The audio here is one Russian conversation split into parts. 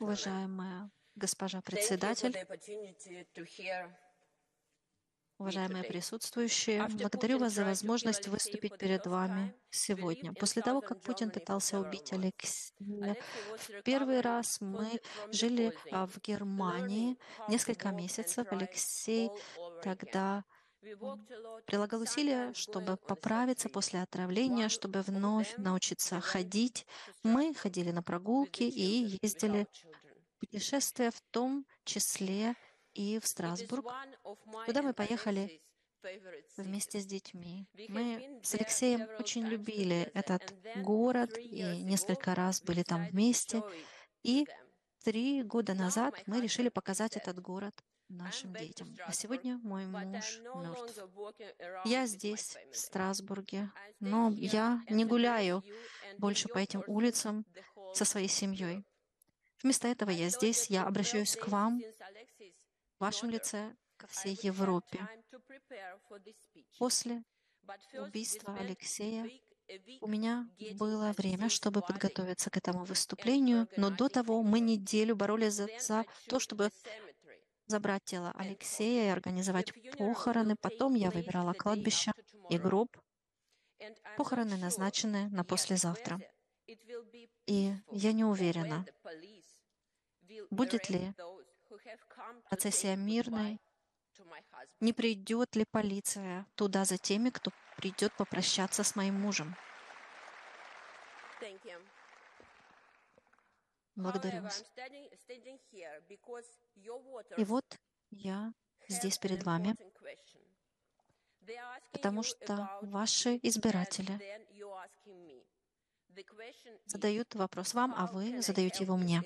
Уважаемая госпожа председатель, уважаемые присутствующие, благодарю вас за возможность выступить перед вами сегодня. После того, как Путин пытался убить Алексея, в первый раз мы жили а, в Германии несколько месяцев. Алексей тогда прилагал усилия, чтобы поправиться после отравления, чтобы вновь научиться ходить. Мы ходили на прогулки и ездили в путешествия, в том числе и в Страсбург, куда мы поехали вместе с детьми. Мы с Алексеем очень любили этот город и несколько раз были там вместе. И три года назад мы решили показать этот город нашим детям. А сегодня мой муж мертв. Я здесь, в Страсбурге, но я не гуляю больше по этим улицам со своей семьей. Вместо этого я здесь, я обращаюсь к вам, в вашем лице, ко всей Европе. После убийства Алексея у меня было время, чтобы подготовиться к этому выступлению, но до того мы неделю боролись за, за то, чтобы забрать тело Алексея и организовать похороны. Потом я выбирала кладбище и гроб. Похороны назначены на послезавтра. И я не уверена, будет ли процессия мирной, не придет ли полиция туда за теми, кто придет попрощаться с моим мужем. Благодарю вас. И вот я здесь перед вами, потому что ваши избиратели задают вопрос вам, а вы задаете его мне.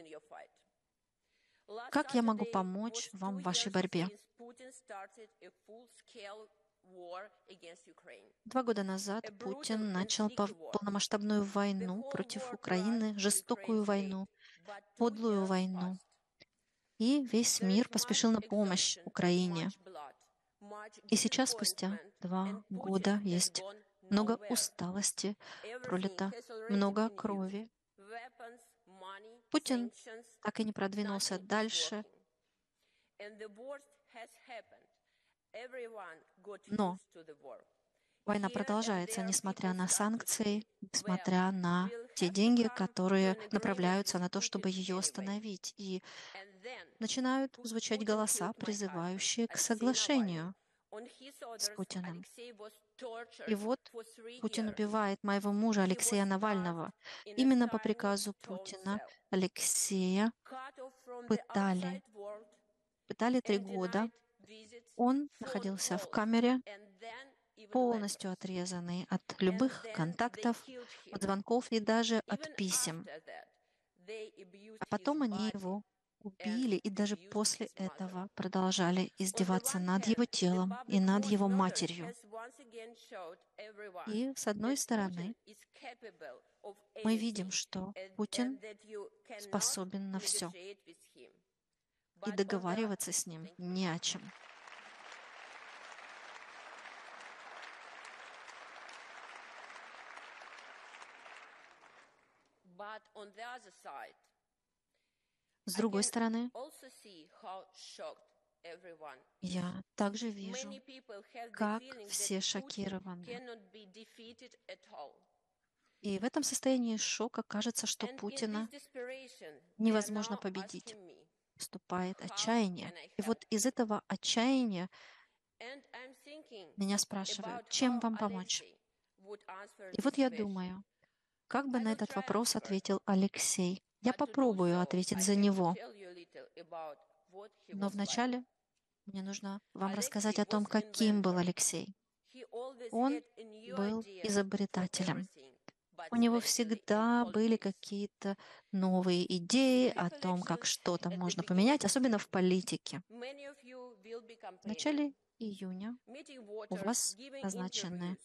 Как я могу помочь вам в вашей борьбе? Два года назад Путин начал полномасштабную войну против Украины, жестокую войну, подлую войну. И весь мир поспешил на помощь Украине. И сейчас, спустя два года, есть много усталости, пролито много крови. Путин так и не продвинулся дальше. Но война продолжается, несмотря на санкции, несмотря на те деньги, которые направляются на то, чтобы ее остановить. И начинают звучать голоса, призывающие к соглашению с Путиным. И вот Путин убивает моего мужа Алексея Навального. Именно по приказу Путина Алексея пытали, пытали три года, он находился в камере, полностью отрезанный от любых контактов, от звонков и даже от писем. А потом они его убили и даже после этого продолжали издеваться над его телом и над его матерью. И с одной стороны, мы видим, что Путин способен на все и договариваться с ним не о чем. С другой стороны, я также вижу, как все шокированы. И в этом состоянии шока кажется, что Путина невозможно победить наступает отчаяние. И вот из этого отчаяния меня спрашивают, чем вам помочь? И вот я думаю, как бы на этот вопрос ответил Алексей. Я попробую ответить за него. Но вначале мне нужно вам рассказать о том, каким был Алексей. Он был изобретателем. У него всегда были какие-то новые идеи о том, как что-то можно поменять, особенно в политике. В начале июня у вас назначены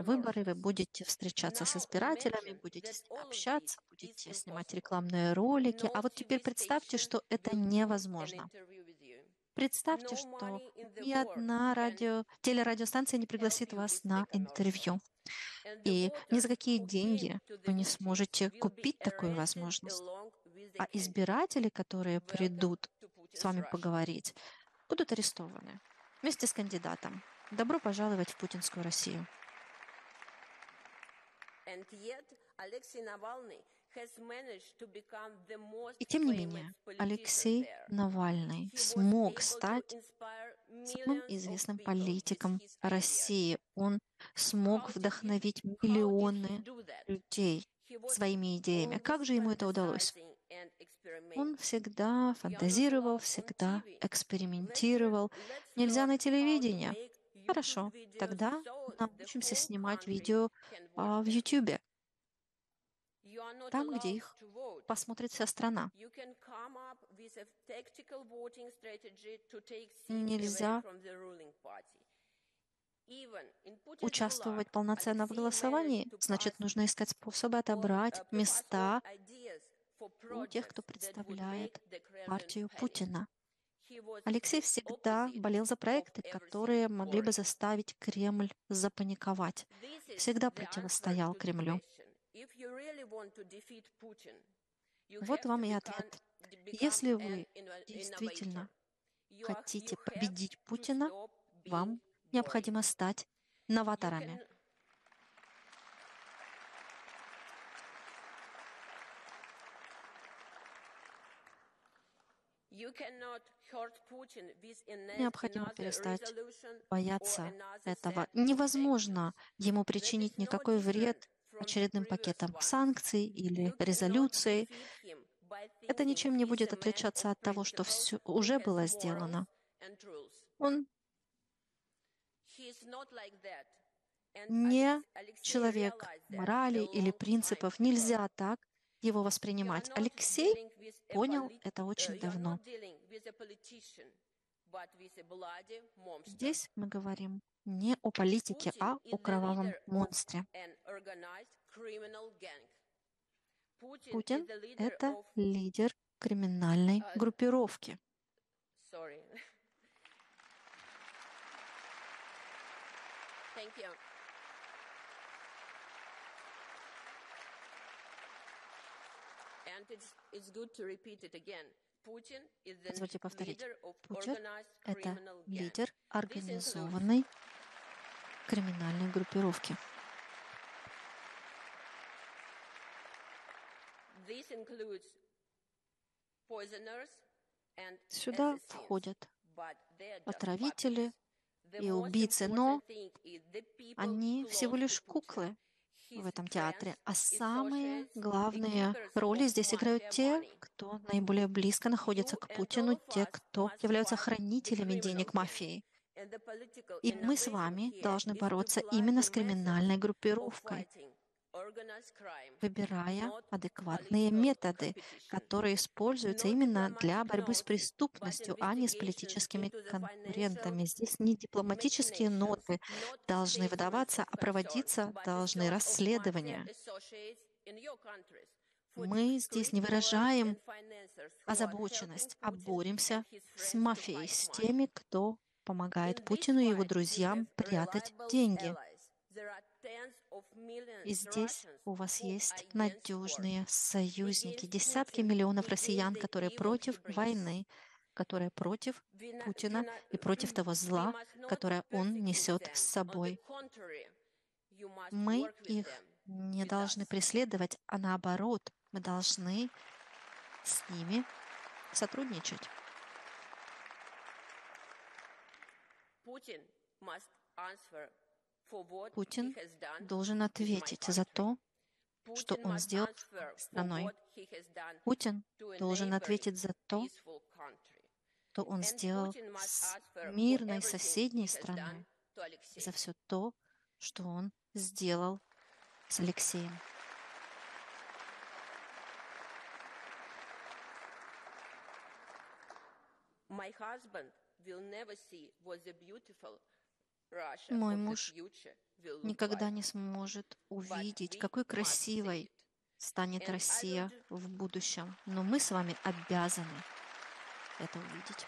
выборы, вы будете встречаться с избирателями, будете с ними общаться, будете снимать рекламные ролики. А вот теперь представьте, что это невозможно. Представьте, что ни одна радио, телерадиостанция не пригласит вас на интервью. И ни за какие деньги вы не сможете купить такую возможность. А избиратели, которые придут с вами поговорить, будут арестованы вместе с кандидатом. Добро пожаловать в путинскую Россию. И тем не менее, Алексей Навальный смог стать самым известным политиком России. Он смог вдохновить миллионы людей своими идеями. Как же ему это удалось? Он всегда фантазировал, всегда экспериментировал. Нельзя на телевидение. Хорошо, тогда научимся снимать видео а, в YouTube там, где их посмотрит вся страна. Нельзя участвовать полноценно в голосовании, значит, нужно искать способы отобрать места у тех, кто представляет партию Путина. Алексей всегда болел за проекты, которые могли бы заставить Кремль запаниковать. Всегда противостоял Кремлю. Вот вам и ответ. Если вы действительно хотите победить Путина, вам необходимо стать новаторами. Необходимо перестать бояться этого. Невозможно ему причинить никакой вред очередным пакетом санкций или резолюций. Это ничем не будет отличаться от того, что все уже было сделано. Он не человек морали или принципов. Нельзя так его воспринимать. Алексей понял это очень давно. Здесь мы говорим не о политике, а о кровавом монстре. Путин — это лидер криминальной группировки. Позвольте повторить. Путин — это лидер организованной криминальной группировки. Сюда входят отравители и убийцы, но они всего лишь куклы в этом театре. А самые главные роли здесь играют те, кто наиболее близко находится к Путину, те, кто являются хранителями денег мафии. И мы с вами должны бороться именно с криминальной группировкой, выбирая адекватные методы, которые используются именно для борьбы с преступностью, а не с политическими конкурентами. Здесь не дипломатические ноты должны выдаваться, а проводиться должны расследования. Мы здесь не выражаем озабоченность, а боремся с мафией, с теми, кто помогает Путину и его друзьям прятать деньги. И здесь у вас есть надежные союзники, десятки миллионов россиян, которые против войны, которые против Путина и против того зла, которое он несет с собой. Мы их не должны преследовать, а наоборот, мы должны с ними сотрудничать. Путин должен ответить за то, что он сделал страной. Путин должен ответить за то, что он сделал с мирной соседней страной, за все то, что он сделал с Алексеем. My husband мой муж никогда не сможет увидеть, какой красивой станет Россия в будущем. Но мы с вами обязаны это увидеть.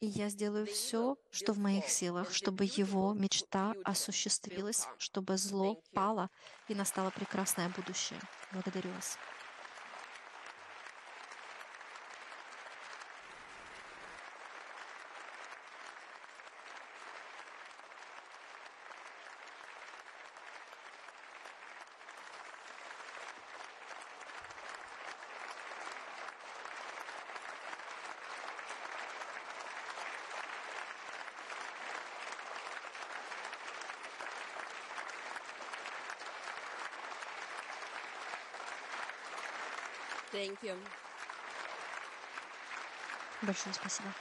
И я сделаю все, что в моих силах, чтобы его мечта осуществилась, чтобы зло пало и настало прекрасное будущее. Благодарю вас. Thank you. Большое спасибо.